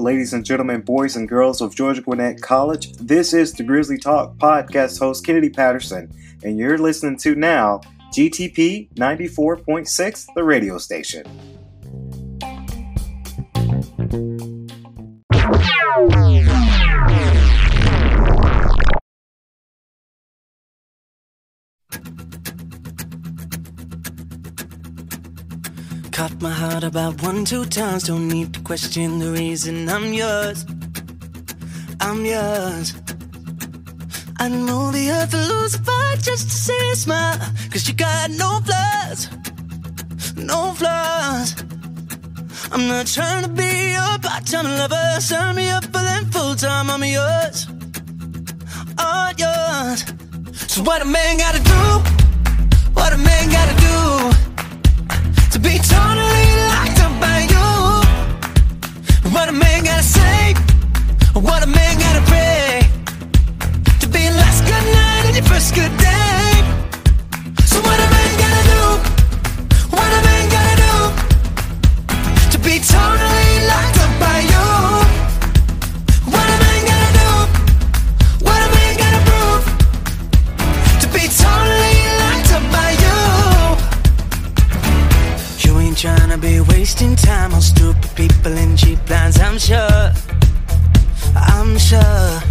ladies and gentlemen, boys and girls of Georgia Gwinnett College. This is the Grizzly Talk podcast host, Kennedy Patterson, and you're listening to now GTP 94.6, the radio station. My heart about one, two times. Don't need to question the reason I'm yours. I'm yours. I know the earth will lose a fight just to see a smile. Cause you got no flaws. No flaws. I'm not trying to be your part-time lover. Sign me up for them full-time. I'm yours. All yours. So what a man gotta do? What a man gotta do? To be totally locked up by you. What a man gotta say, what a man gotta pray to be last good night and your first good day. Time on stupid people in cheap lines, I'm sure. I'm sure.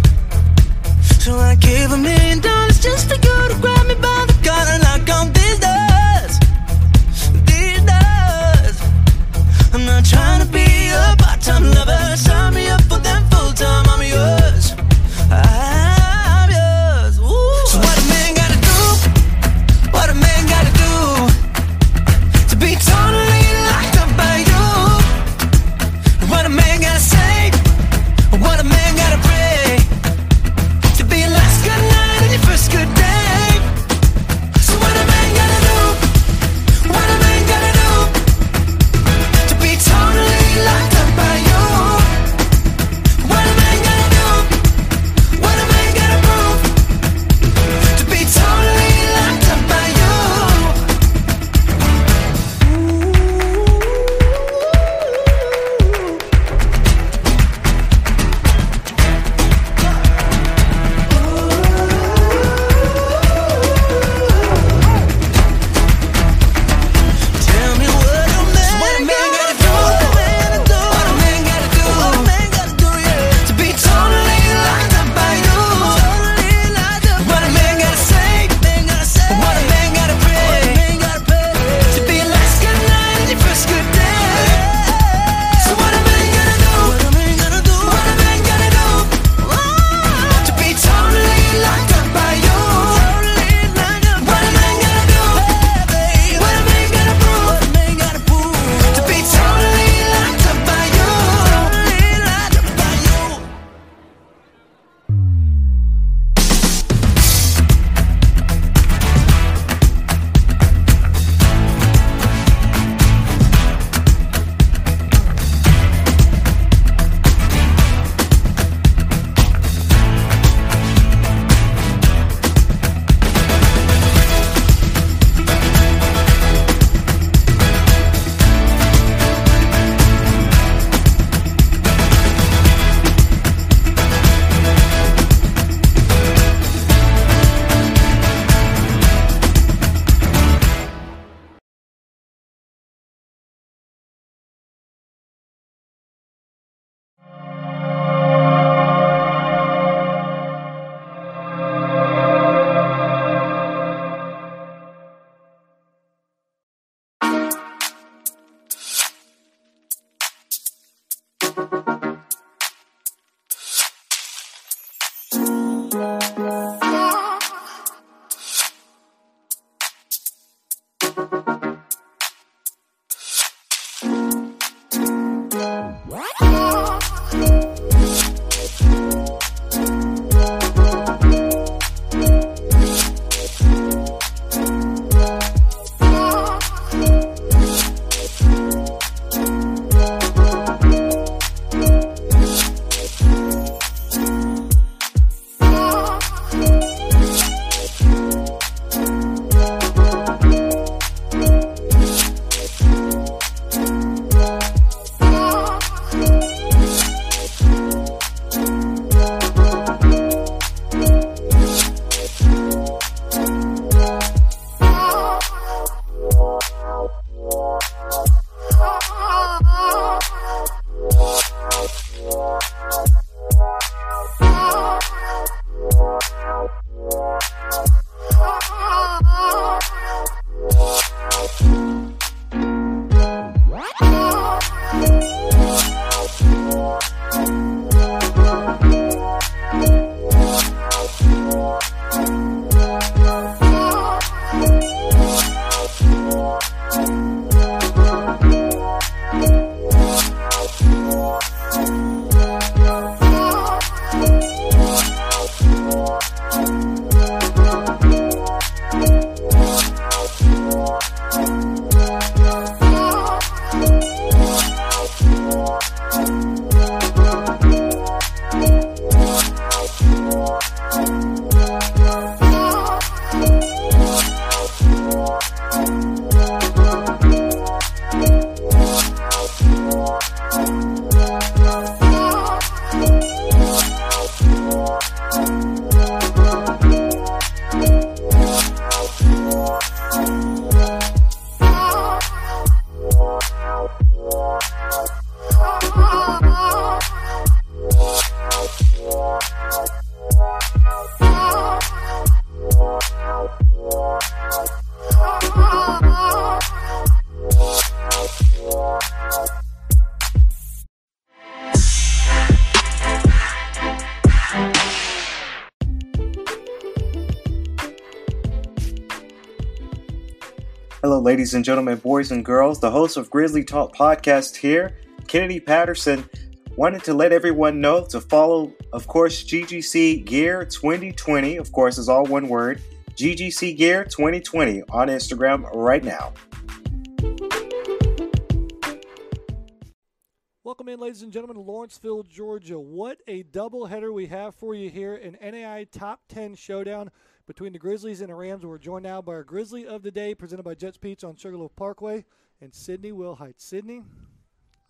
Ladies and gentlemen, boys and girls. The host of Grizzly Talk podcast here, Kennedy Patterson, wanted to let everyone know to follow, of course, GGC Gear 2020. Of course, is all one word. GGC Gear 2020 on Instagram right now. Welcome in, ladies and gentlemen, Lawrenceville, Georgia. What a doubleheader we have for you here in NAIA Top 10 Showdown between the Grizzlies and the Rams. We're joined now by our Grizzly of the Day, presented by Jets Pizza on Sugarloaf Parkway, and Sydney Wilhite. Sydney,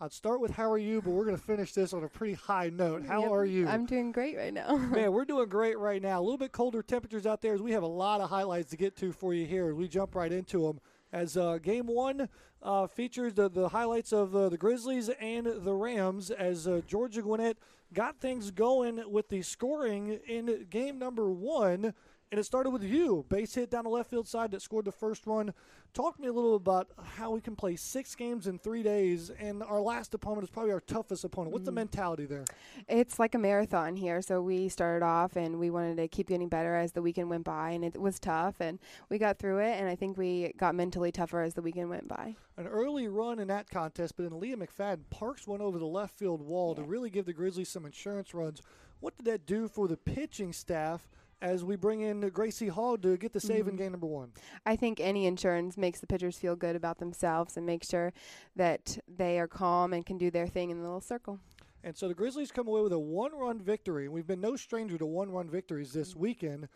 I'd start with how are you, but we're going to finish this on a pretty high note. How Yep, are you? I'm doing great right now. Man, we're doing great right now. A little bit colder temperatures out there as we have a lot of highlights to get to for you here. We jump right into them. As uh, game one uh, features the, the highlights of uh, the Grizzlies and the Rams, as uh, Georgia Gwinnett got things going with the scoring in game number one. And it started with you, base hit down the left field side that scored the first run. Talk to me a little about how we can play six games in three days, and our last opponent is probably our toughest opponent. What's the mm. mentality there? it's like a marathon here. So we started off and we wanted to keep getting better as the weekend went by, and it was tough, and we got through it. And I think we got mentally tougher as the weekend went by. an early run in that contest, but then Leah McFadden parks one over the left field wall to really give the Grizzlies some insurance runs. What did that do for the pitching staff as we bring in Gracie Hall to get the save in Mm-hmm. game number one? I think any insurance makes the pitchers feel good about themselves and make sure that they are calm and can do their thing in the little circle. And so the Grizzlies come away with a one-run victory. and We've been no stranger to one-run victories this weekend.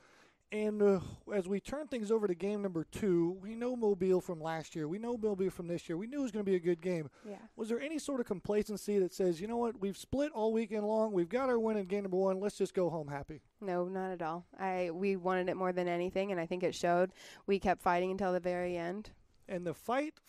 And uh, as we turn things over to game number two, we know Mobile from last year. We know Mobile from this year. We knew it was going to be a good game. Yeah. Was there any sort of complacency that says, you know what, we've split all weekend long. We've got our win in game number one. Let's just go home happy. No, not at all. I we wanted it more than anything, and I think it showed. We kept fighting until the very end. And the fight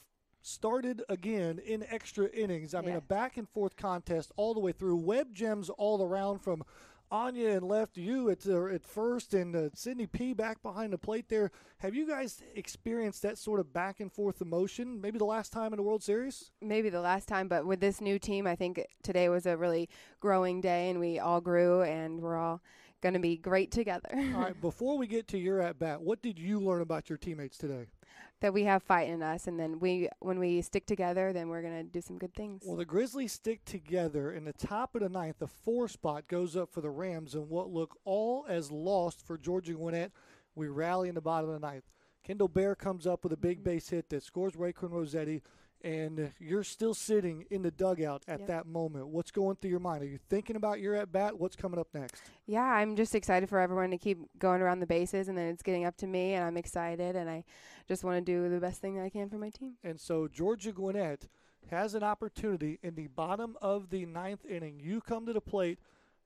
started again in extra innings. I mean, a back and forth contest all the way through. Web gems all around from Anya and left you at at first, and uh, Sydney P back behind the plate there. Have you guys experienced that sort of back and forth emotion? Maybe the last time in the World Series. maybe the last time, but with this new team, I think today was a really growing day, and we all grew, and we're all going to be great together. All right. Before we get to your at bat, what did you learn about your teammates today? That we have fight in us, and then we, when we stick together, then we're going to do some good things. Well, the Grizzlies stick together. In the top of the ninth, the four spot goes up for the Rams, and what look all as lost for Georgia Gwinnett. We rally in the bottom of the ninth. Kendall Bear comes up with a big mm-hmm. base hit that scores Raycon Rossetti, and you're still sitting in the dugout at Yep. that moment. What's going through your mind? Are you thinking about your at bat? What's coming up next? yeah, I'm just excited for everyone to keep going around the bases, and then it's getting up to me, and I'm excited, and I just want to do the best thing that I can for my team. And so Georgia Gwinnett has an opportunity in the bottom of the ninth inning. You come to the plate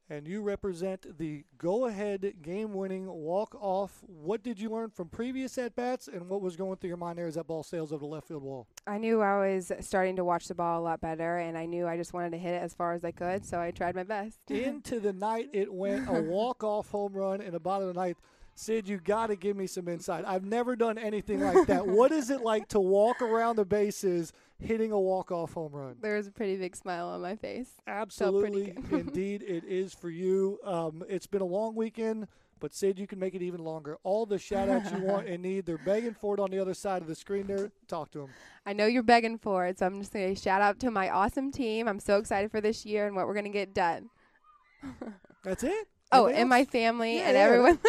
and you represent the go ahead game winning walk off. What did you learn from previous at bats and what was going through your mind there as that ball sails over the left field wall? I knew I was starting to watch the ball a lot better, and I knew I just wanted to hit it as far as I could, so I tried my best. Into the night it went a walk off home run in the bottom of the ninth. Sid, you got to give me some insight. I've never done anything like that. what is it like to walk around the bases hitting a walk off home run? there was a pretty big smile on my face. Absolutely, indeed, it is for you. Um, it's been a long weekend, but Sid, you can make it even longer. All the shout outs you want and need, they're begging for it on the other side of the screen there. Talk to them. I know you're begging for it, so I'm just going to shout out to my awesome team. I'm so excited for this year and what we're going to get done. That's it. Oh, and my family Yeah, and yeah, everyone.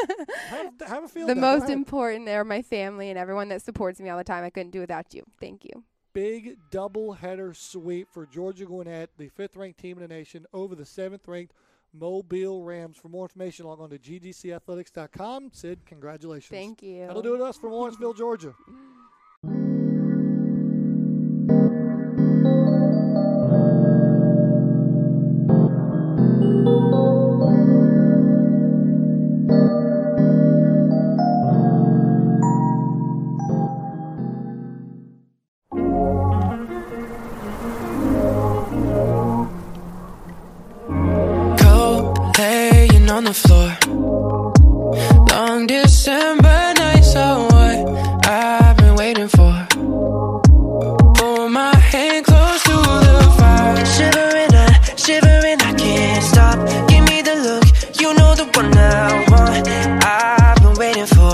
have, have a feel. the most important are my family and everyone that supports me all the time. I couldn't do without you. Thank you. Big double header sweep for Georgia Gwinnett, the fifth ranked team in the nation, over the seventh ranked Mobile Rams. For more information, log on to ggcathletics.com. Sid, congratulations. Thank you. That'll do it us from Lawrenceville, Georgia. on the floor. Long December nights are what I've been waiting for. Pull my hand close to the fire. Shivering, I, shivering, I can't stop. Give me the look, you know the one I want. I've been waiting for.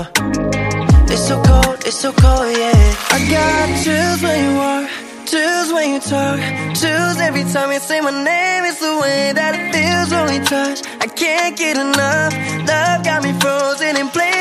It's so cold, it's It's so cold, yeah. I got chills when you walk, chills when you talk, chills every time you say my name. It's the way that it feels when we touch. I can't get enough. Love got me frozen in place,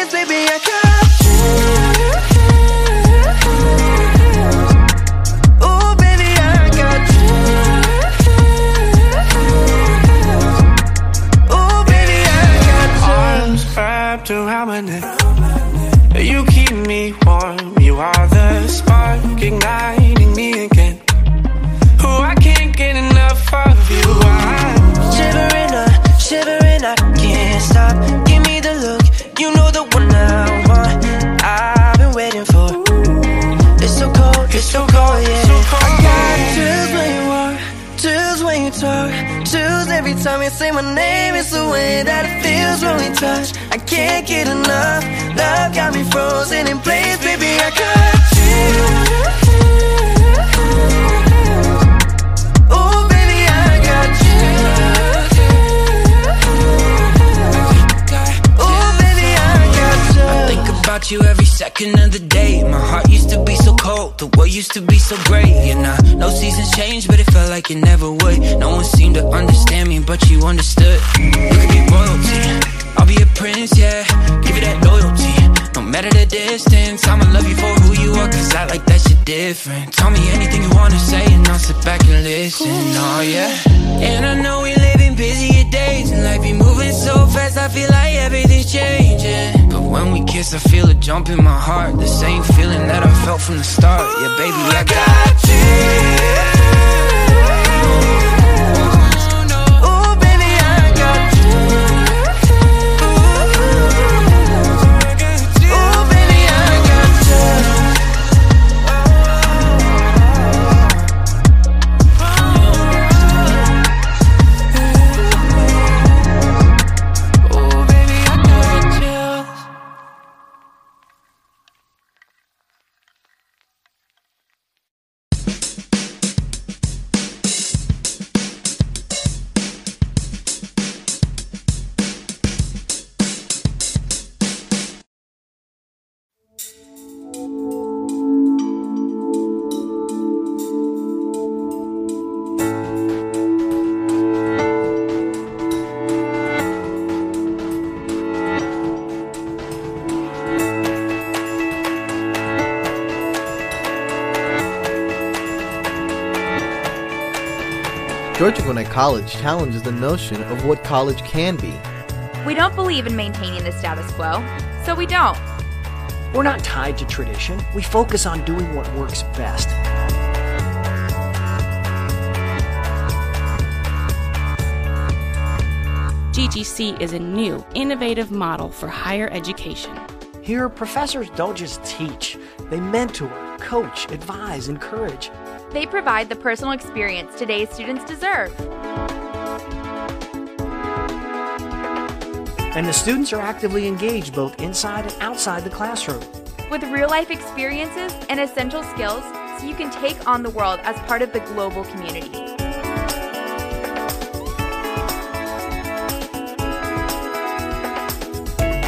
time you say my name. It's the way that it feels when we touch. I can't get enough. Love got me frozen in place, baby. I got about you every second of the day. The world used to be so great. And I know seasons change, but it felt like it never would. No one seemed to understand me, but you understood. You could be royalty, I'll be a prince, yeah. Give you that loyalty. No matter the distance, I'ma love you for who you are, cause I like that shit different. Tell me anything you wanna say, and I'll sit back and listen, oh yeah. And I know we live in busier days, and life be moving so fast, I feel like everything's changing. But when we kiss, I feel a jump in my heart, the same feeling that I felt from the start. Yeah, baby, I got Ooh, College challenges the notion of what college can be. We don't believe in maintaining the status quo, so we don't. We're not tied to tradition. We focus on doing what works best. GGC is a new, innovative model for higher education. Here, professors don't just teach, they mentor, coach, advise, encourage. They provide the personal experience today's students deserve. And the students are actively engaged both inside and outside the classroom. With real life experiences and essential skills so you can take on the world as part of the global community.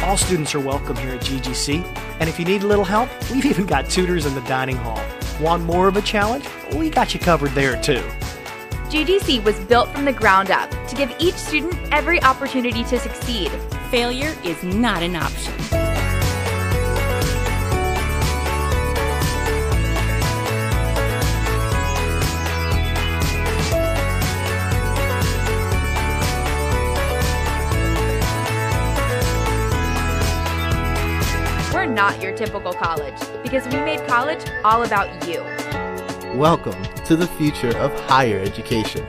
All students are welcome here at GGC, and if you need a little help, we've even got tutors in the dining hall. Want more of a challenge? We got you covered there too. GGC was built from the ground up to give each student every opportunity to succeed. Failure is not an option. Not your typical college because we made college all about you. Welcome to the future of higher education.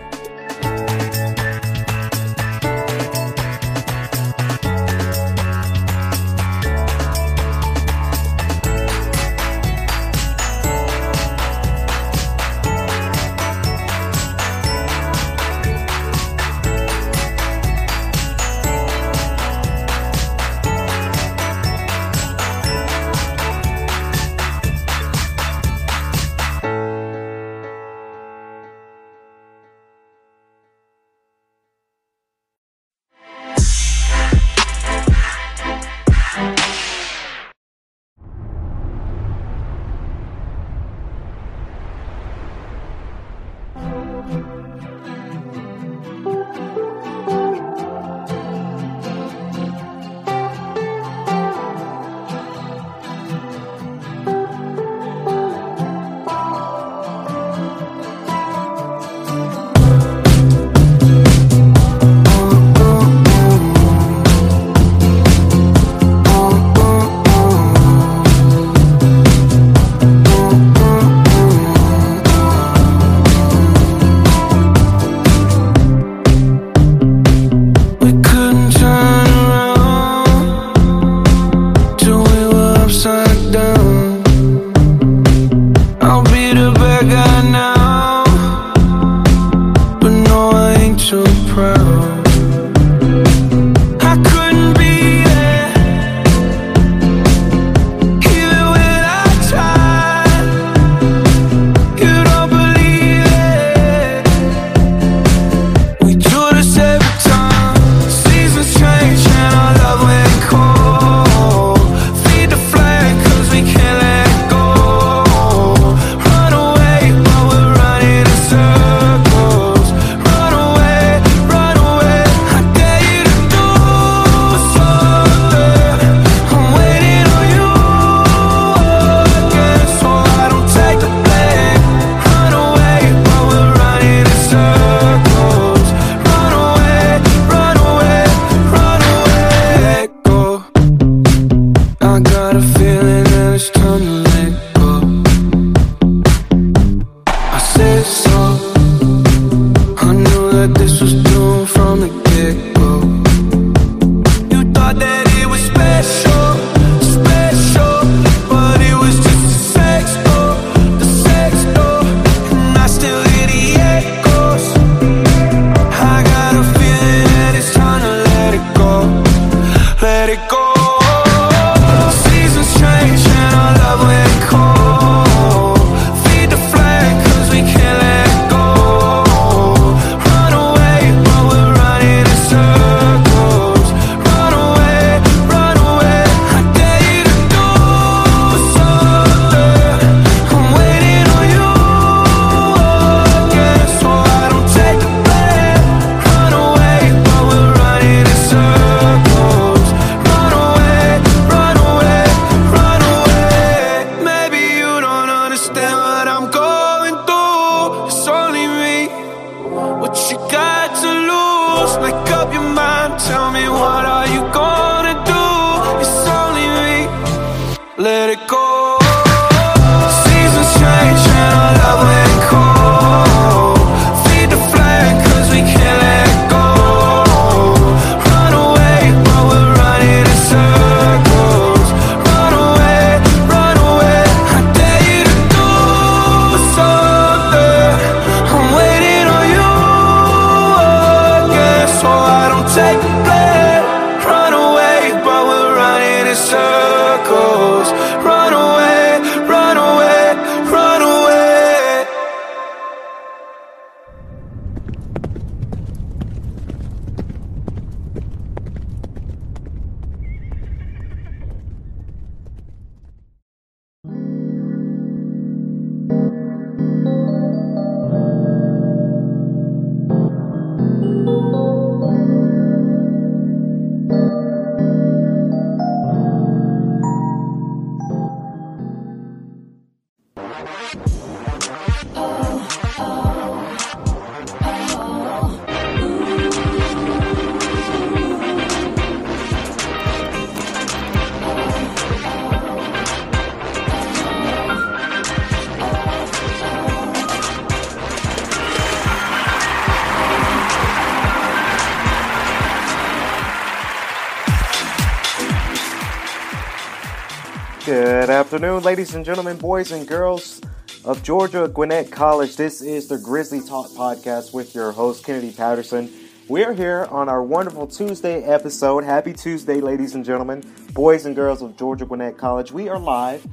Afternoon, ladies and gentlemen, boys and girls of Georgia Gwinnett College. This is the Grizzly Talk Podcast with your host, Kennedy Patterson. We're here on our wonderful Tuesday episode. Happy Tuesday, ladies and gentlemen, boys and girls of Georgia Gwinnett College. We are live,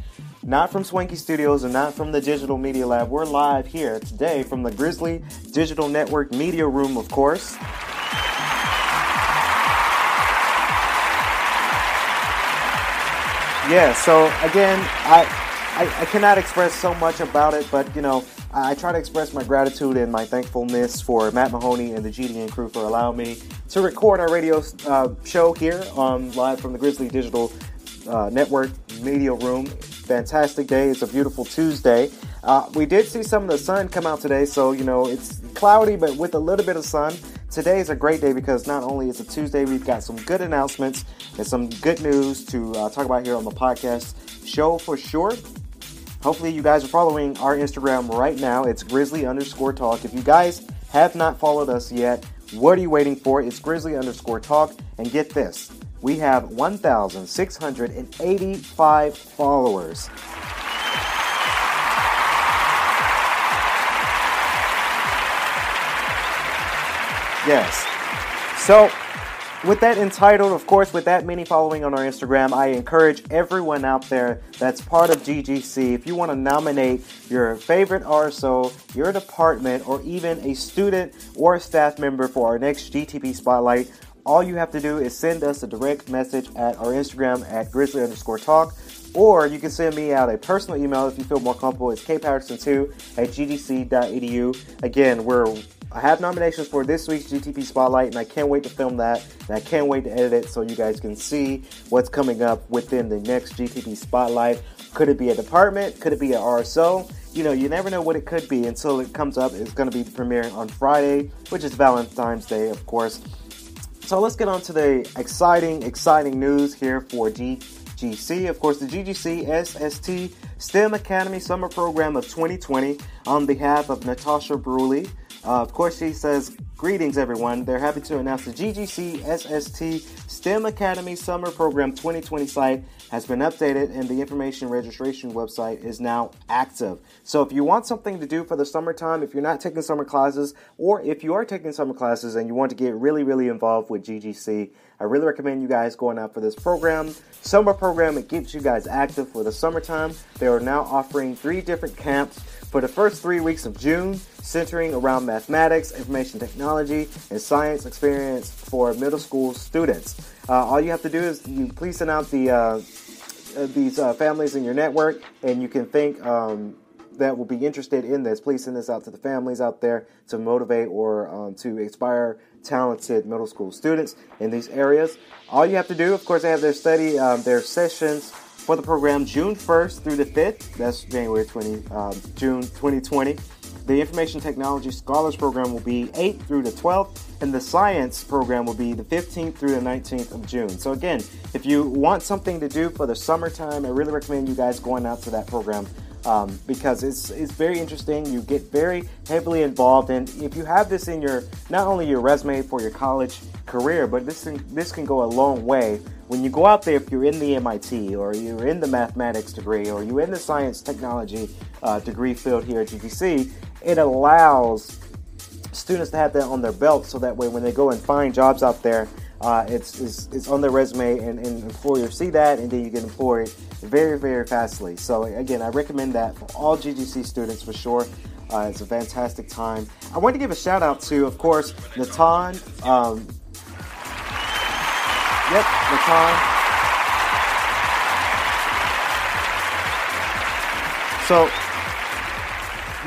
not from Swanky Studios and not from the Digital Media Lab. We're live here today from the Grizzly Digital Network Media Room, of course. Yeah, so again, I, I I cannot express so much about it, but you know, I, try to express my gratitude and my thankfulness for Matt Mahoney and the GDN crew for allowing me to record our radio uh, show here on live from the Grizzly Digital uh, Network Media Room. Fantastic day! It's a beautiful Tuesday. Uh, we did see some of the sun come out today, so you know it's cloudy, but with a little bit of sun. Today is a great day because not only is it Tuesday, we've got some good announcements and some good news to uh, talk about here on the podcast show for sure. Hopefully, you guys are following our Instagram right now. It's Grizzly underscore talk. If you guys have not followed us yet, what are you waiting for? It's Grizzly underscore talk. And get this we have 1,685 followers. Yes. So, with that entitled, of course, with that many following on our Instagram, I encourage everyone out there that's part of GGC, if you want to nominate your favorite RSO, your department, or even a student or staff member for our next GTP Spotlight, all you have to do is send us a direct message at our Instagram at grizzly underscore talk, or you can send me out a personal email if you feel more comfortable. It's kpatterson2 at ggc.edu. Again, we're I have nominations for this week's GTP Spotlight, and I can't wait to film that. And I can't wait to edit it so you guys can see what's coming up within the next GTP Spotlight. Could it be a department? Could it be an RSO? You know, you never know what it could be until it comes up. It's going to be premiering on Friday, which is Valentine's Day, of course. So let's get on to the exciting, exciting news here for GGC. Of course, the GGC SST STEM Academy Summer Program of 2020 on behalf of Natasha Bruley. Uh, of course, she says, Greetings, everyone. They're happy to announce the GGC SST STEM Academy Summer Program 2020 site has been updated and the information registration website is now active. So, if you want something to do for the summertime, if you're not taking summer classes, or if you are taking summer classes and you want to get really, really involved with GGC, I really recommend you guys going out for this program. Summer program, it keeps you guys active for the summertime. They are now offering three different camps for the first three weeks of June, centering around mathematics, information technology, and science experience for middle school students. Uh, all you have to do is you please send out the uh, uh, these uh, families in your network, and you can think um, that will be interested in this. Please send this out to the families out there to motivate or um, to inspire talented middle school students in these areas. All you have to do, of course, they have their study, um, their sessions for the program June 1st through the 5th. That's January 20, um, June 2020. The Information Technology Scholars Program will be 8th through the 12th, and the Science Program will be the 15th through the 19th of June. So, again, if you want something to do for the summertime, I really recommend you guys going out to that program. Um, because it's it's very interesting. You get very heavily involved, and if you have this in your not only your resume for your college career, but this can, this can go a long way when you go out there. If you're in the MIT or you're in the mathematics degree or you're in the science technology uh, degree field here at GGC, it allows students to have that on their belt so that way when they go and find jobs out there, uh, it's, it's, it's, on their resume and, and employers see that and then you get employed very, very fastly. So, again, I recommend that for all GGC students for sure. Uh, it's a fantastic time. I want to give a shout out to, of course, Natan. Um, yep, Natan. So,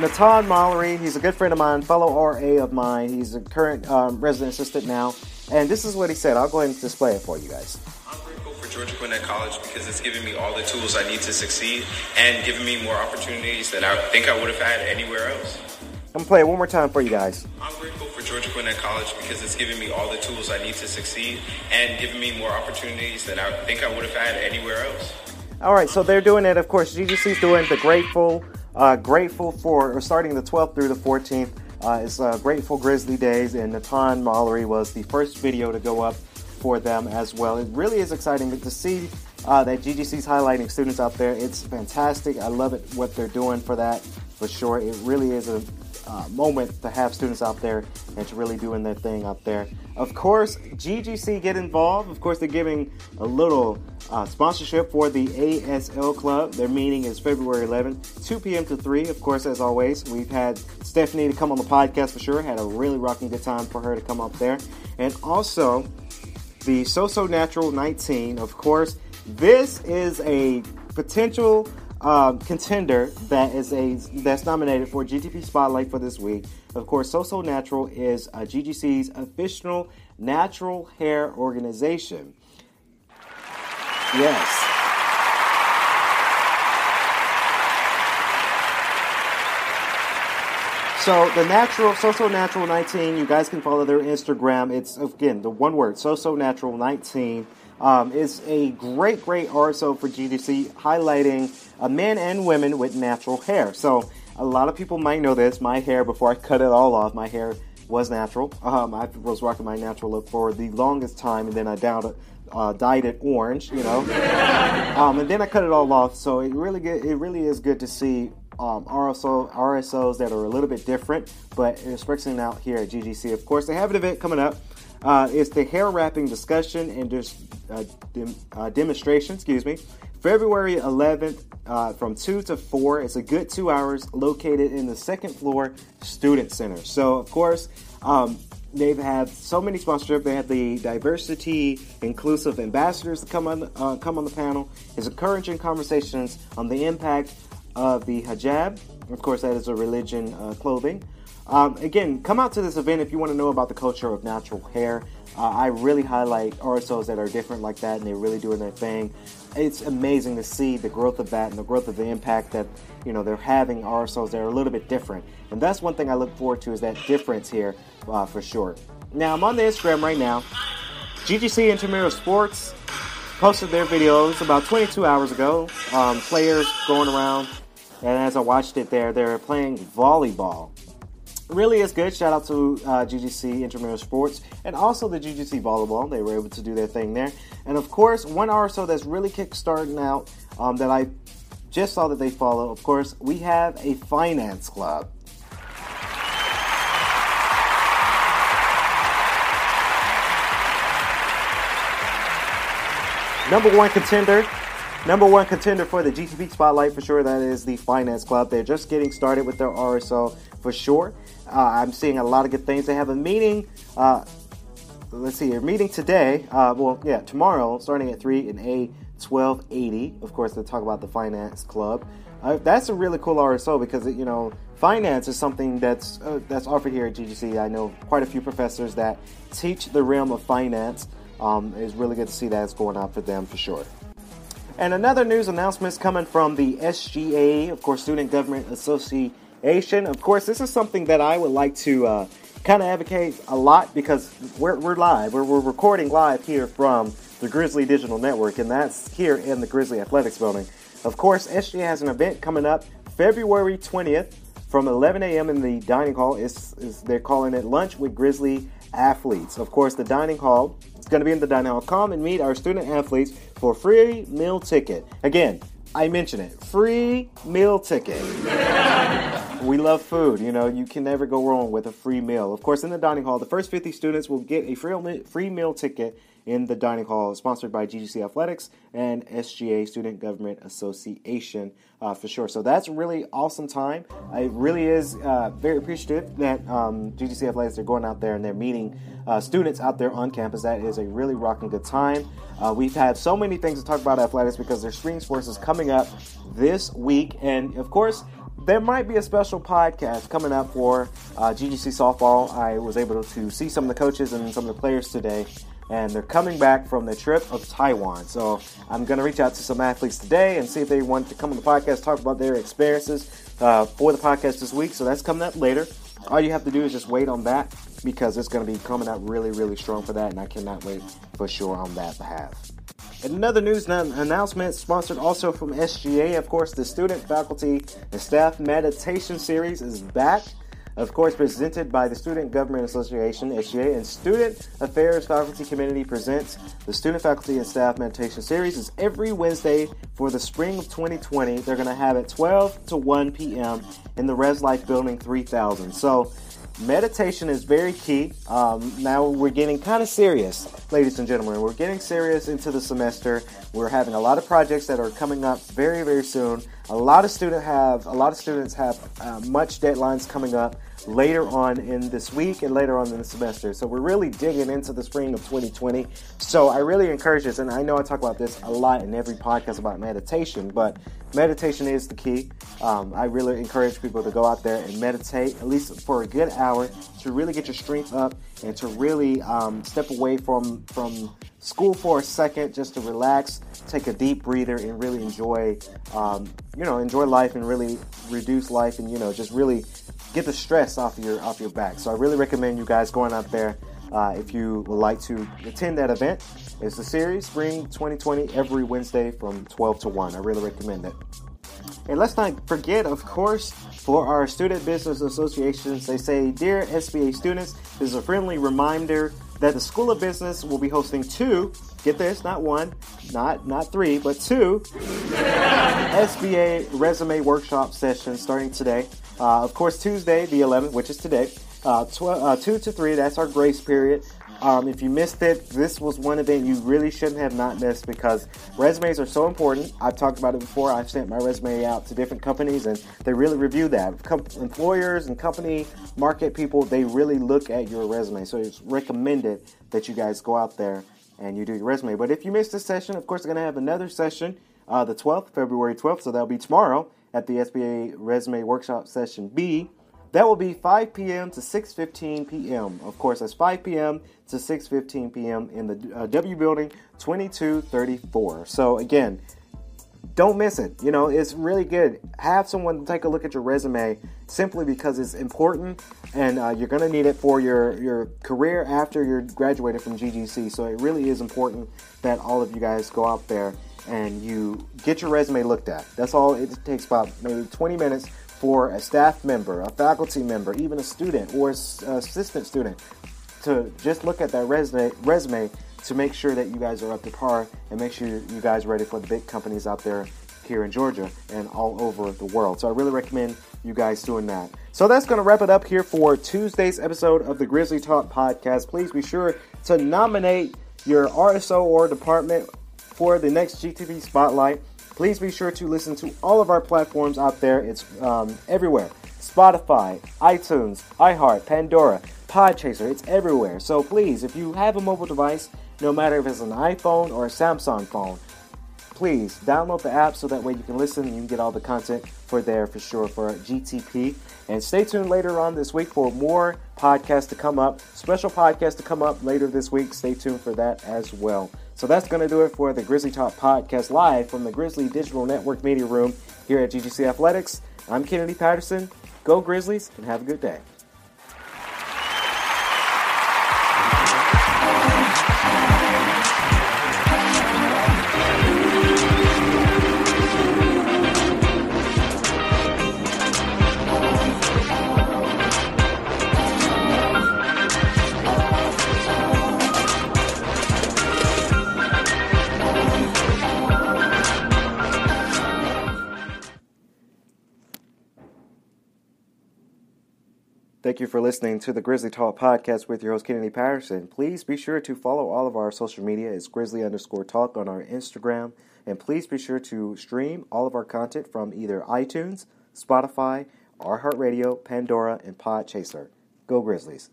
Natan Mallory, he's a good friend of mine, fellow RA of mine. He's a current um, resident assistant now. And this is what he said. I'll go ahead and display it for you guys. I'm grateful for Georgia Gwinnett College because it's given me all the tools I need to succeed and given me more opportunities that I think I would have had anywhere else. I'm going to play it one more time for you guys. I'm grateful for Georgia Gwinnett College because it's given me all the tools I need to succeed and given me more opportunities that I think I would have had anywhere else. All right, so they're doing it. Of course, GGC's doing the Grateful uh, grateful for starting the 12th through the 14th. Uh, it's uh, Grateful Grizzly Days, and Natan Mallory was the first video to go up for them as well. It really is exciting to see uh, that GGC's highlighting students out there. It's fantastic. I love it what they're doing for that for sure. It really is a uh, moment to have students out there and to really doing their thing out there. Of course, GGC get involved. Of course, they're giving a little uh, sponsorship for the ASL Club. Their meeting is February 11th, 2 p.m. to 3. Of course, as always, we've had Stephanie to come on the podcast for sure. Had a really rocking good time for her to come up there. And also, the So So Natural 19. Of course, this is a potential um, contender that is a that's nominated for GTP Spotlight for this week. Of course, So So Natural is a GGC's official natural hair organization. Yes. So the natural, so so natural 19. You guys can follow their Instagram. It's again the one word, so so natural 19. Um, is a great, great RSO for GGC, highlighting uh, men and women with natural hair. So a lot of people might know this. My hair, before I cut it all off, my hair was natural. Um, I was rocking my natural look for the longest time, and then I downed uh, dyed it orange, you know. um, and then I cut it all off. So it really get, it really is good to see um, RSO, RSOs that are a little bit different, but expressing out here at GGC. Of course, they have an event coming up. Uh, it's the hair wrapping discussion and dis- uh, dem- uh, demonstration, excuse me. February 11th uh, from 2 to 4. It's a good two hours located in the second floor student center. So, of course, um, they've had so many sponsorships. They have the diversity inclusive ambassadors come on uh, come on the panel. It's encouraging conversations on the impact of the hijab. Of course, that is a religion uh, clothing. Um, again, come out to this event if you want to know about the culture of natural hair. Uh, I really highlight RSOs that are different like that, and they're really doing their thing. It's amazing to see the growth of that and the growth of the impact that you know they're having RSOs that are a little bit different. And that's one thing I look forward to is that difference here uh, for sure. Now I'm on the Instagram right now. GGC Intramural Sports posted their videos about 22 hours ago. Um, players going around, and as I watched it there, they're playing volleyball really is good. Shout out to uh, GGC Intramural Sports and also the GGC Volleyball. They were able to do their thing there. And of course, one RSO that's really kickstarting out um, that I just saw that they follow. Of course, we have a finance club. Number one contender Number one contender for the GTP Spotlight for sure, that is the Finance Club. They're just getting started with their RSO for sure. Uh, I'm seeing a lot of good things. They have a meeting. Uh, let's see, a meeting today. Uh, well, yeah, tomorrow, starting at three in A 1280. Of course, to talk about the Finance Club. Uh, that's a really cool RSO because it, you know finance is something that's uh, that's offered here at GGC. I know quite a few professors that teach the realm of finance. Um, it's really good to see that's going on for them for sure. And another news announcement is coming from the SGA, of course, Student Government Association Association. Of course, this is something that I would like to uh, kind of advocate a lot because we're, we're live. We're, we're recording live here from the Grizzly Digital Network, and that's here in the Grizzly Athletics Building. Of course, SGA has an event coming up February 20th from 11 a.m. in the dining hall. It's, it's, they're calling it Lunch with Grizzly Athletes. Of course, the dining hall is going to be in the dining hall. Come and meet our student athletes for free meal ticket. Again, I mention it free meal ticket. we love food. You know, you can never go wrong with a free meal. Of course, in the dining hall, the first 50 students will get a free, meal ticket in the dining hall, sponsored by GGC Athletics and SGA Student Government Association uh, for sure. So that's really awesome time. It really is uh, very appreciative that um, GGC Athletics are going out there and they're meeting uh, students out there on campus. That is a really rocking good time. Uh, we've had so many things to talk about athletics because their spring sports is coming up this week, and of course there might be a special podcast coming up for uh, GGC softball. I was able to see some of the coaches and some of the players today, and they're coming back from the trip of Taiwan. So I'm going to reach out to some athletes today and see if they want to come on the podcast, talk about their experiences uh, for the podcast this week. So that's coming up later. All you have to do is just wait on that because it's going to be coming out really, really strong for that, and I cannot wait for sure on that behalf. Another news announcement sponsored also from SGA. Of course, the Student, Faculty, and Staff Meditation Series is back of course, presented by the Student Government Association, SGA, and Student Affairs Faculty Community presents the Student Faculty and Staff Meditation Series. is every Wednesday for the spring of 2020. They're going to have it 12 to 1 p.m. in the Res Life Building 3000. So, meditation is very key. Um, now we're getting kind of serious, ladies and gentlemen. We're getting serious into the semester. We're having a lot of projects that are coming up very, very soon. A lot of student have a lot of students have uh, much deadlines coming up later on in this week and later on in the semester. So we're really digging into the spring of 2020. So I really encourage this, and I know I talk about this a lot in every podcast about meditation, but meditation is the key. Um, I really encourage people to go out there and meditate at least for a good hour to really get your strength up and to really um, step away from from school for a second just to relax, take a deep breather, and really enjoy, um, you know, enjoy life and really reduce life and you know just really get the stress off your off your back. So I really recommend you guys going out there uh, if you would like to attend that event. It's the series Spring 2020 every Wednesday from 12 to 1. I really recommend it. And let's not forget, of course, for our student business associations, they say, Dear SBA students, this is a friendly reminder that the School of Business will be hosting two, get this, not one, not not three, but two SBA resume workshop sessions starting today. Uh, of course, Tuesday, the 11th, which is today, uh, tw- uh, 2 to 3, that's our grace period. Um, if you missed it, this was one event you really shouldn't have not missed because resumes are so important. I've talked about it before. I've sent my resume out to different companies and they really review that. Com- employers and company market people, they really look at your resume. So it's recommended that you guys go out there and you do your resume. But if you missed this session, of course, we're going to have another session uh, the 12th, February 12th. So that'll be tomorrow at the SBA Resume Workshop Session B. That will be 5 p.m. to 6:15 p.m. Of course, that's 5 p.m. to 6:15 p.m. in the uh, W Building, 2234. So again, don't miss it. You know, it's really good. Have someone take a look at your resume simply because it's important, and uh, you're going to need it for your your career after you're graduated from GGC. So it really is important that all of you guys go out there and you get your resume looked at. That's all it takes about maybe 20 minutes for a staff member, a faculty member, even a student or assistant student to just look at that resume, resume to make sure that you guys are up to par and make sure you guys are ready for the big companies out there here in Georgia and all over the world. So I really recommend you guys doing that. So that's going to wrap it up here for Tuesday's episode of the Grizzly Talk podcast. Please be sure to nominate your RSO or department for the next GTP Spotlight. Please be sure to listen to all of our platforms out there. It's um, everywhere Spotify, iTunes, iHeart, Pandora, Podchaser. It's everywhere. So please, if you have a mobile device, no matter if it's an iPhone or a Samsung phone, please download the app so that way you can listen and you can get all the content for there for sure for GTP. And stay tuned later on this week for more podcasts to come up, special podcasts to come up later this week. Stay tuned for that as well. So that's going to do it for the Grizzly Talk podcast live from the Grizzly Digital Network Media Room here at GGC Athletics. I'm Kennedy Patterson. Go Grizzlies and have a good day. Thank you for listening to the Grizzly Talk podcast with your host Kennedy Patterson. Please be sure to follow all of our social media. It's Grizzly underscore Talk on our Instagram, and please be sure to stream all of our content from either iTunes, Spotify, iHeartRadio, Pandora, and Podchaser. Go Grizzlies!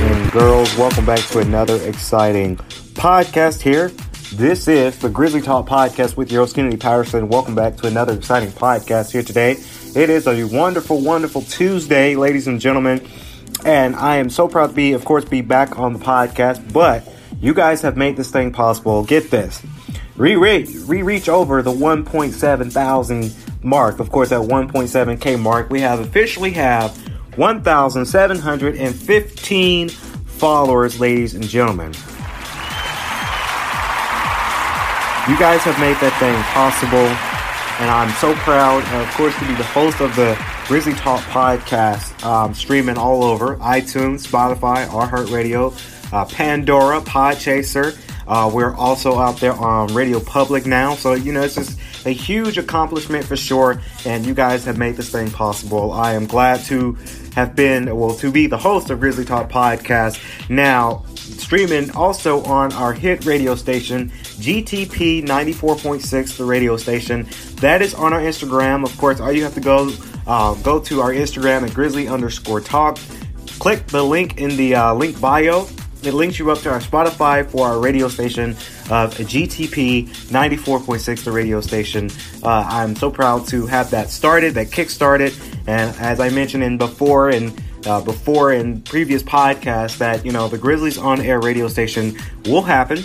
And girls, welcome back to another exciting podcast here. This is the Grizzly Talk podcast with your host Kennedy Patterson. Welcome back to another exciting podcast here today. It is a wonderful, wonderful Tuesday, ladies and gentlemen, and I am so proud to be, of course, be back on the podcast. But you guys have made this thing possible. Get this, re reach over the 1.7 thousand mark. Of course, at 1.7k mark, we have officially have 1,715 followers, ladies and gentlemen. You guys have made that thing possible, and I'm so proud, of course, to be the host of the Grizzly Talk podcast, um, streaming all over iTunes, Spotify, iHeartRadio, uh, Pandora, Podchaser. Uh, we're also out there on Radio Public now, so you know it's just a huge accomplishment for sure. And you guys have made this thing possible. I am glad to have been, well, to be the host of Grizzly Talk Podcast. Now, streaming also on our hit radio station, GTP 94.6, the radio station. That is on our Instagram. Of course, all you have to go, uh, go to our Instagram at Grizzly underscore talk. Click the link in the uh, link bio it links you up to our Spotify for our radio station of GTP 94.6, the radio station. Uh, I'm so proud to have that started, that kick started. And as I mentioned in before and uh, before in previous podcasts, that you know the Grizzlies on air radio station will happen.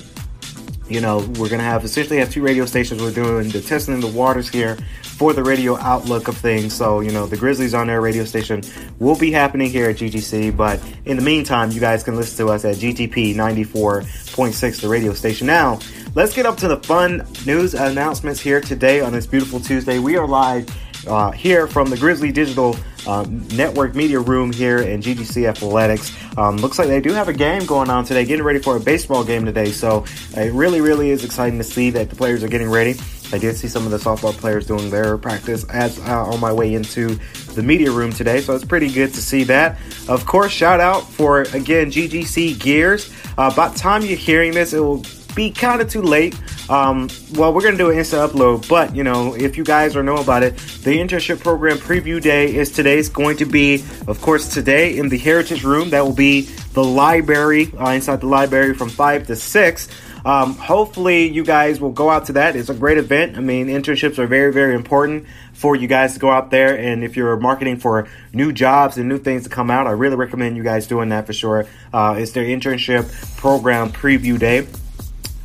You know, we're gonna have essentially have two radio stations. We're doing the testing the waters here for the radio outlook of things. So, you know, the Grizzlies on Air radio station will be happening here at GGC. But in the meantime, you guys can listen to us at GTP 94.6, the radio station. Now, let's get up to the fun news announcements here today on this beautiful Tuesday. We are live uh, here from the Grizzly Digital um, Network Media Room here in GGC Athletics. Um, looks like they do have a game going on today, getting ready for a baseball game today. So it really, really is exciting to see that the players are getting ready. I did see some of the softball players doing their practice as uh, on my way into the media room today, so it's pretty good to see that. Of course, shout out for again GGC Gears. Uh, by the time you're hearing this, it will be kind of too late. Um, well, we're gonna do an instant upload, but you know, if you guys don't know about it, the internship program preview day is today. It's going to be, of course, today in the Heritage Room. That will be the library uh, inside the library from five to six. Um, hopefully, you guys will go out to that. It's a great event. I mean, internships are very, very important for you guys to go out there. And if you're marketing for new jobs and new things to come out, I really recommend you guys doing that for sure. Uh, it's their internship program preview day.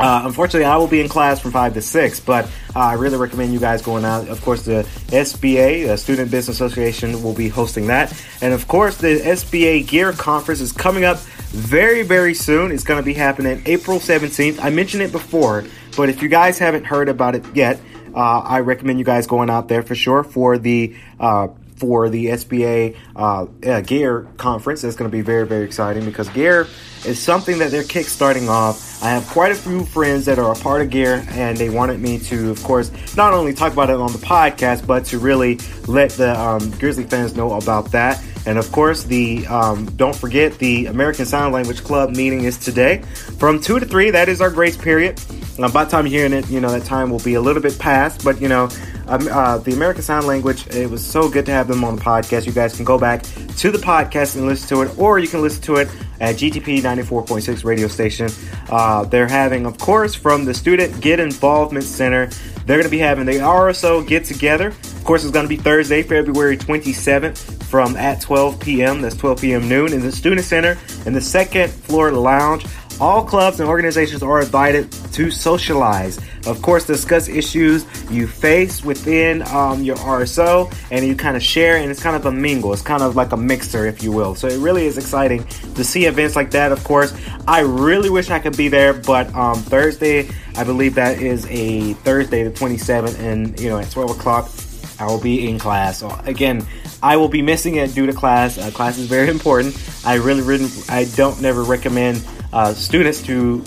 Uh, unfortunately, I will be in class from 5 to 6, but uh, I really recommend you guys going out. Of course, the SBA, the Student Business Association, will be hosting that. And of course, the SBA Gear Conference is coming up very, very soon. It's going to be happening April 17th. I mentioned it before, but if you guys haven't heard about it yet, uh, I recommend you guys going out there for sure for the uh, for the SBA uh, uh, Gear conference. That's going to be very, very exciting because Gear is something that they're kickstarting off. I have quite a few friends that are a part of Gear, and they wanted me to, of course, not only talk about it on the podcast, but to really let the um, Grizzly fans know about that. And of course, the um, don't forget the American Sign Language Club meeting is today from two to three. That is our grace period. Uh, by the time you're hearing it, you know that time will be a little bit past, but you know uh, the American Sign Language. It was so good to have them on the podcast. You guys can go back to the podcast and listen to it, or you can listen to it at GTP 94.6 radio station. Uh, they're having, of course, from the Student Get Involvement Center, they're going to be having the RSO get together. Of course, it's going to be Thursday, February 27th from at 12 p.m. That's 12 p.m. noon in the Student Center in the second floor lounge. All clubs and organizations are invited to socialize. Of course, discuss issues you face within um, your RSO and you kind of share, and it's kind of a mingle. It's kind of like a mixer, if you will. So it really is exciting to see events like that. Of course, I really wish I could be there, but um, Thursday, I believe that is a Thursday, the 27th, and you know, at 12 o'clock, I will be in class. So again, I will be missing it due to class. Uh, class is very important. I really, really, I don't never recommend uh, students to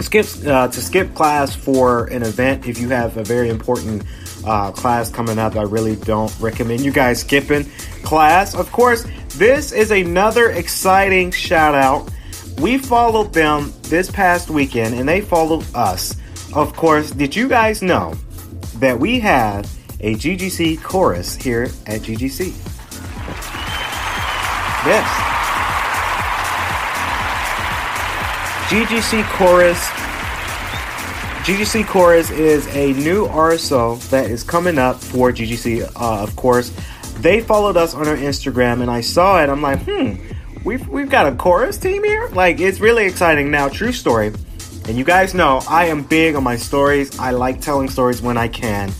skip uh, to skip class for an event if you have a very important uh, class coming up. I really don't recommend you guys skipping class. Of course, this is another exciting shout out. We followed them this past weekend, and they followed us. Of course, did you guys know that we have a GGC chorus here at GGC? Yes. GGC Chorus. GGC Chorus is a new RSO that is coming up for GGC, uh, of course. They followed us on our Instagram and I saw it. I'm like, hmm, we've, we've got a chorus team here? Like, it's really exciting. Now, true story. And you guys know I am big on my stories. I like telling stories when I can.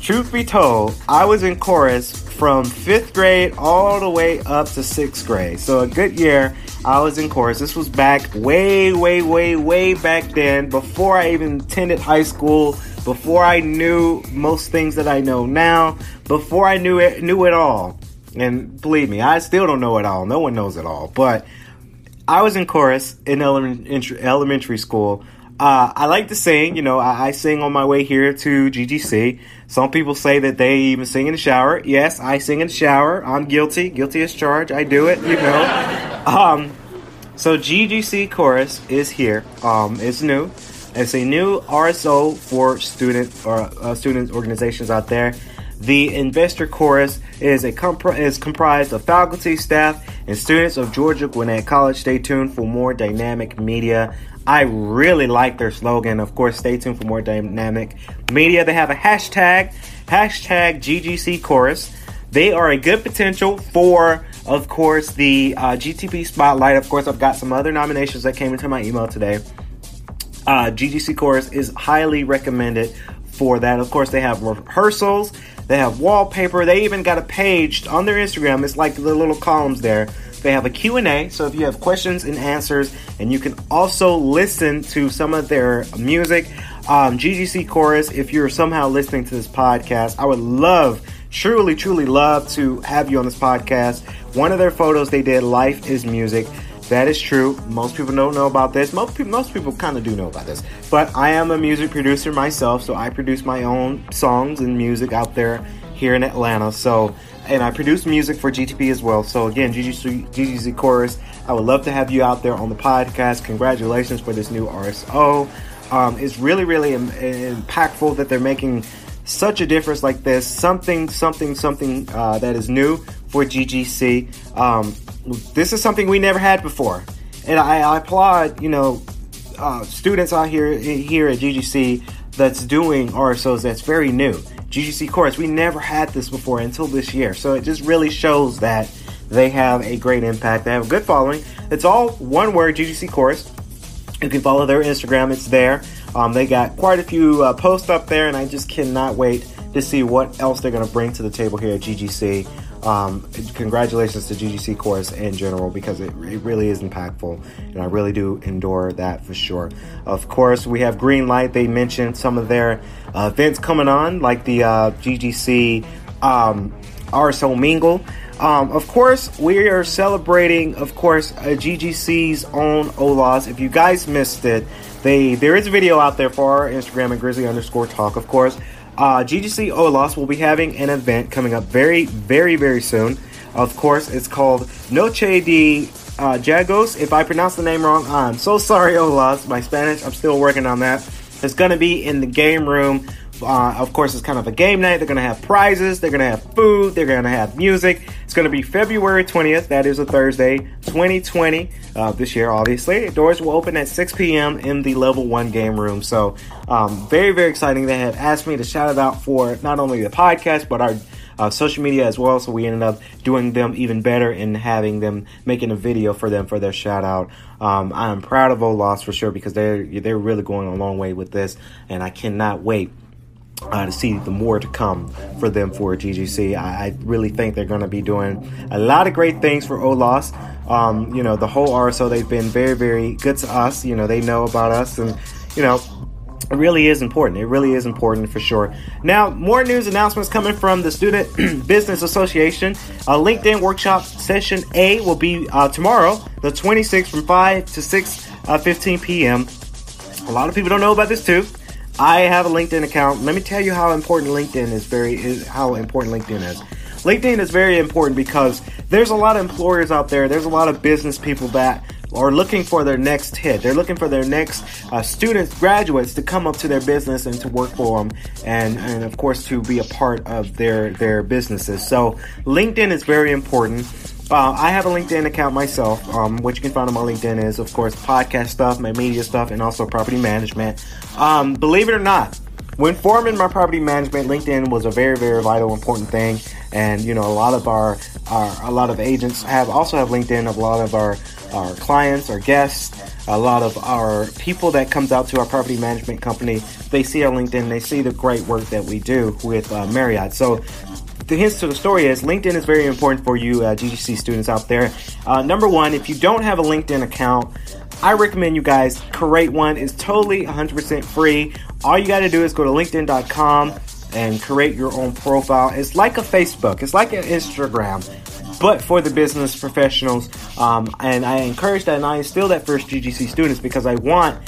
Truth be told, I was in chorus from fifth grade all the way up to sixth grade. So a good year I was in chorus. This was back way, way, way, way back then, before I even attended high school, before I knew most things that I know now, before I knew it knew it all. And believe me, I still don't know it all. No one knows it all. But I was in chorus in elementary, elementary school. Uh, I like to sing. You know, I, I, sing on my way here to GGC. Some people say that they even sing in the shower. Yes, I sing in the shower. I'm guilty. Guilty as charged. I do it, you know. Um, so GGC Chorus is here. Um, it's new. It's a new RSO for student or uh, student organizations out there. The Investor Chorus is a is comprised of faculty, staff, and students of Georgia Gwinnett College. Stay tuned for more dynamic media. I really like their slogan. Of course, stay tuned for more dynamic media. They have a hashtag, hashtag GGC Chorus. They are a good potential for of course, the uh, GTP Spotlight. Of course, I've got some other nominations that came into my email today. Uh, GGC Chorus is highly recommended for that. Of course, they have rehearsals, they have wallpaper, they even got a page on their Instagram. It's like the little columns there. They have a Q&A, so if you have questions and answers, and you can also listen to some of their music. Um, GGC Chorus, if you're somehow listening to this podcast, I would love truly, truly love to have you on this podcast. One of their photos they did, Life is Music. That is true. Most people don't know about this. Most people, most people kind of do know about this. But I am a music producer myself, so I produce my own songs and music out there here in Atlanta. So, and I produce music for GTP as well. So again, GGC, Chorus, I would love to have you out there on the podcast. Congratulations for this new RSO. Um, it's really, really Im- impactful that they're making such a difference like this. Something, something, something uh, that is new for GGC. Um, this is something we never had before, and I, I applaud you know uh, students out here here at GGC that's doing RSOs that's very new. GGC Chorus, we never had this before until this year, so it just really shows that they have a great impact. They have a good following. It's all one word, GGC Chorus. You can follow their Instagram; it's there. Um, they got quite a few uh, posts up there, and I just cannot wait to see what else they're going to bring to the table here at GGC. Um, congratulations to GGC Chorus in general because it, it, really is impactful, and I really do endure that for sure. Of course, we have Green Light. They mentioned some of their uh, events coming on, like the uh, GGC um, RSO Mingle. Um, of course, we are celebrating, of course, GGC's own OLAS. If you guys missed it, they there is a video out there for our Instagram and Grizzly underscore talk, of course. Uh, GGC OLAS will be having an event coming up very, very, very soon. Of course, it's called Noche de uh, Jagos. If I pronounce the name wrong, I'm so sorry, OLAS. My Spanish, I'm still working on that. It's going to be in the game room Uh, of course, it's kind of a game night. They're going to have prizes. They're going to have food. They're going to have music. It's going to be February 20th. That is a Thursday, 2020. Uh, this year, obviously. Doors will open at 6 p.m. in the level one game room. So, um, very, very exciting. They have asked me to shout it out for not only the podcast, but our uh, social media as well. So we ended up doing them even better and having them making a video for them for their shout out. Um, I am proud of Olos for sure because they're they're really going a long way with this, and I cannot wait uh, to see the more to come for them for GGC. I, I really think they're going to be doing a lot of great things for Olas. Um, you know, the whole RSO, they've been very, very good to us. You know, they know about us, and, you know, it really is important. It really is important for sure. Now, more news announcements coming from the Student Business Association. Uh, LinkedIn Workshop Session A will be uh, tomorrow, the 26th, from 5 to 6 uh, 15 p.m. A lot of people don't know about this too. I have a LinkedIn account. Let me tell you how important LinkedIn is. Very is how important LinkedIn is. LinkedIn is very important because there's a lot of employers out there. There's a lot of business people that are looking for their next hit. They're looking for their next uh, students, graduates to come up to their business and to work for them, and and of course to be a part of their their businesses. So LinkedIn is very important. Uh, I have a LinkedIn account myself. Um, what you can find on my LinkedIn is, of course, podcast stuff, my media stuff, and also property management. Um, believe it or not, when forming my property management, LinkedIn was a very, very vital, important thing. And you know, a lot of our, our a lot of agents have also have LinkedIn. A lot of our our clients, our guests, a lot of our people that comes out to our property management company, they see our LinkedIn, they see the great work that we do with uh, Marriott. So the hints to the story is LinkedIn is very important for you uh, GGC students out there. Uh, number one, if you don't have a LinkedIn account, I recommend you guys create one. It's totally 100% free. All you got to do is go to LinkedIn.com and create your own profile. It's like a Facebook. It's like an Instagram, but for the business professionals. Um, and I encourage that, and I instill that for GGC students because I want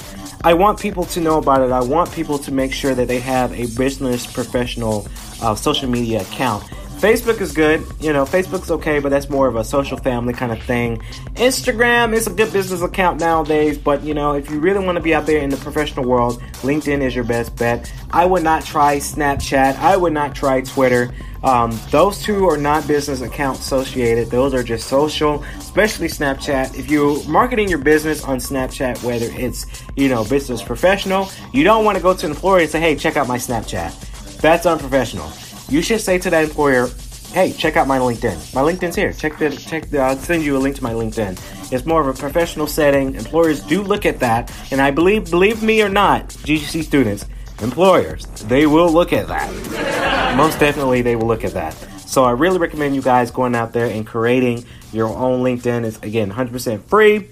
I want people to know about it. I want people to make sure that they have a business professional uh, social media account. Facebook is good. You know, Facebook's okay, but that's more of a social family kind of thing. Instagram is a good business account nowadays, but you know, if you really want to be out there in the professional world, LinkedIn is your best bet. I would not try Snapchat. I would not try Twitter. Um, those two are not business account associated. Those are just social, especially Snapchat. If you're marketing your business on Snapchat, whether it's you know business professional, you don't want to go to an employer and say, "Hey, check out my Snapchat." That's unprofessional you should say to that employer, "Hey, check out my LinkedIn. My LinkedIn's here. Check the check. The, I'll send you a link to my LinkedIn. It's more of a professional setting. Employers do look at that, and I believe, believe me or not, GGC students, employers, they will look at that. Most definitely, they will look at that. So I really recommend you guys going out there and creating your own LinkedIn. It's again 100% free.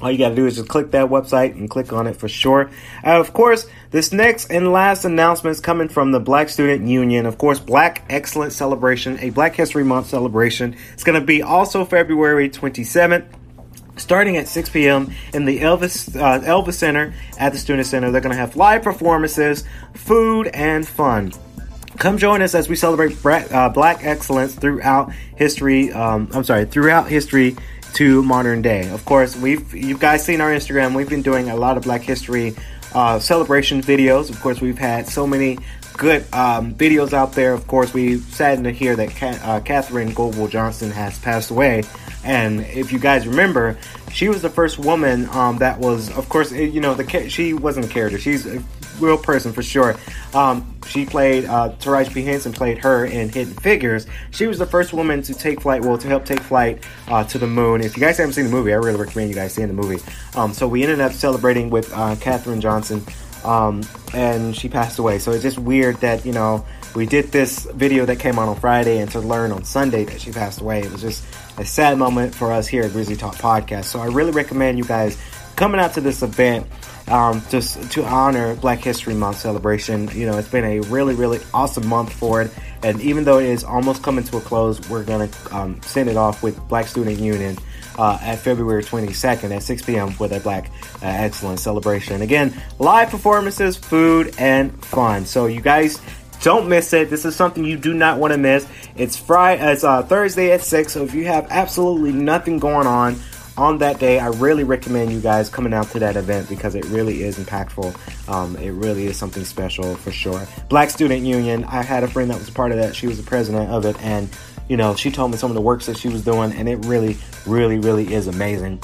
All you got to do is just click that website and click on it for sure. Uh, of course, this next and last announcement is coming from the Black Student Union. Of course, Black Excellence Celebration, a Black History Month celebration. It's going to be also February 27th starting at 6 p.m. in the Elvis uh, Elvis Center at the Student Center. They're going to have live performances, food, and fun. Come join us as we celebrate black, uh, black excellence throughout history. Um, I'm sorry, throughout history to modern day. Of course, we've you guys seen our Instagram. We've been doing a lot of Black History uh, celebration videos. Of course, we've had so many good um, videos out there. Of course, we saddened to hear that uh, Katherine Goble Johnson has passed away. And if you guys remember, she was the first woman um, that was, of course, you know, the she wasn't a character. She's real person for sure. Um, she played uh, Taraji P Henson played her in Hidden Figures. She was the first woman to take flight, well, to help take flight uh, to the moon. If you guys haven't seen the movie, I really recommend you guys seeing the movie. Um, so we ended up celebrating with uh, Katherine Johnson, um, and she passed away. So it's just weird that you know we did this video that came out on Friday, and to learn on Sunday that she passed away. It was just a sad moment for us here at Grizzly Talk Podcast. So I really recommend you guys coming out to this event um, just to honor Black History Month celebration. You know, it's been a really, really awesome month for it. And even though it is almost coming to a close, we're going to um, send it off with Black Student Union uh, at February 22nd at 6 p.m. for their Black uh, Excellence celebration. Again, live performances, food, and fun. So you guys don't miss it. This is something you do not want to miss. It's Friday, it's uh, Thursday at six. So if you have absolutely nothing going on, on that day. I really recommend you guys coming out to that event because it really is impactful. Um, it really is something special for sure. Black Student Union. I had a friend that was part of that. She was the president of it, and you know, she told me some of the works that she was doing, and it really, really, really is amazing.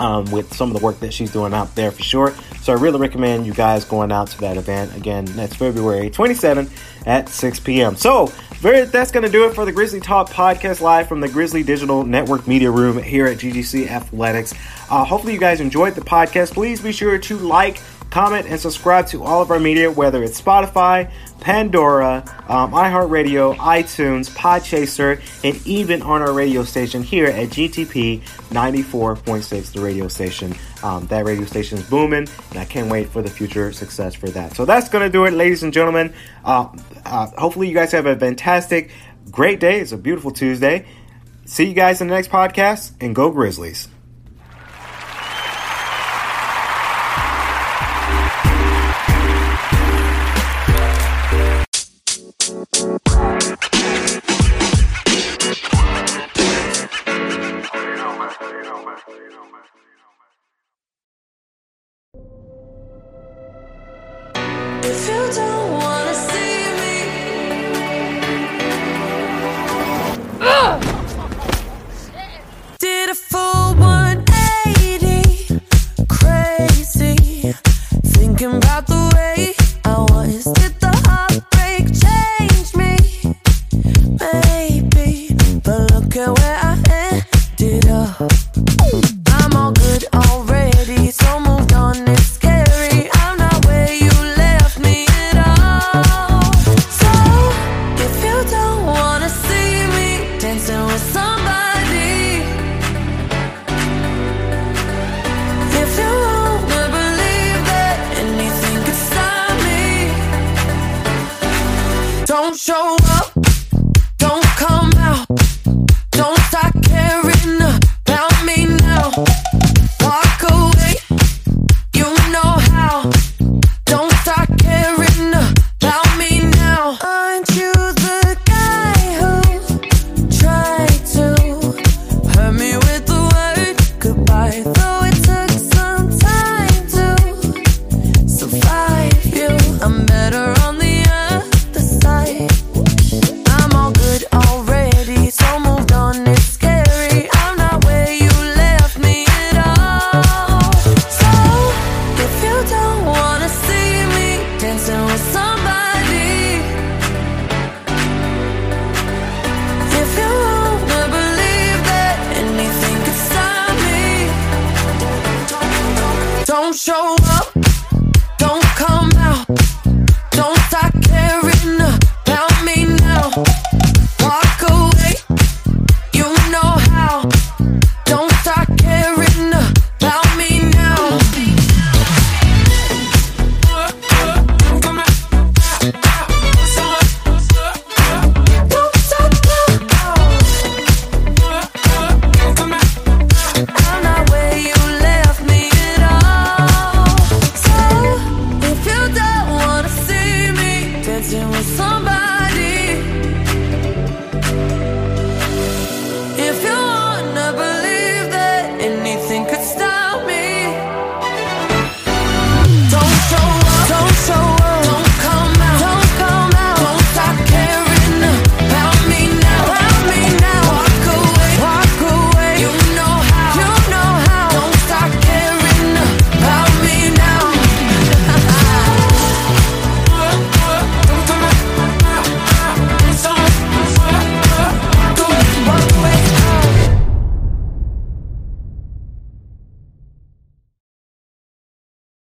Um, with some of the work that she's doing out there for sure. So I really recommend you guys going out to that event. Again, that's February 27 at 6 p.m. So very, that's going to do it for the Grizzly Talk podcast live from the Grizzly Digital Network Media Room here at GGC Athletics. Uh, hopefully, you guys enjoyed the podcast. Please be sure to like, comment, and subscribe to all of our media, whether it's Spotify, Pandora, um, iHeartRadio, iTunes, Podchaser, and even on our radio station here at GTP 94.6, the radio station. Um, that radio station is booming, and I can't wait for the future success for that. So that's going to do it, ladies and gentlemen. Uh, uh, hopefully, you guys have a fantastic, great day. It's a beautiful Tuesday. See you guys in the next podcast, and go Grizzlies.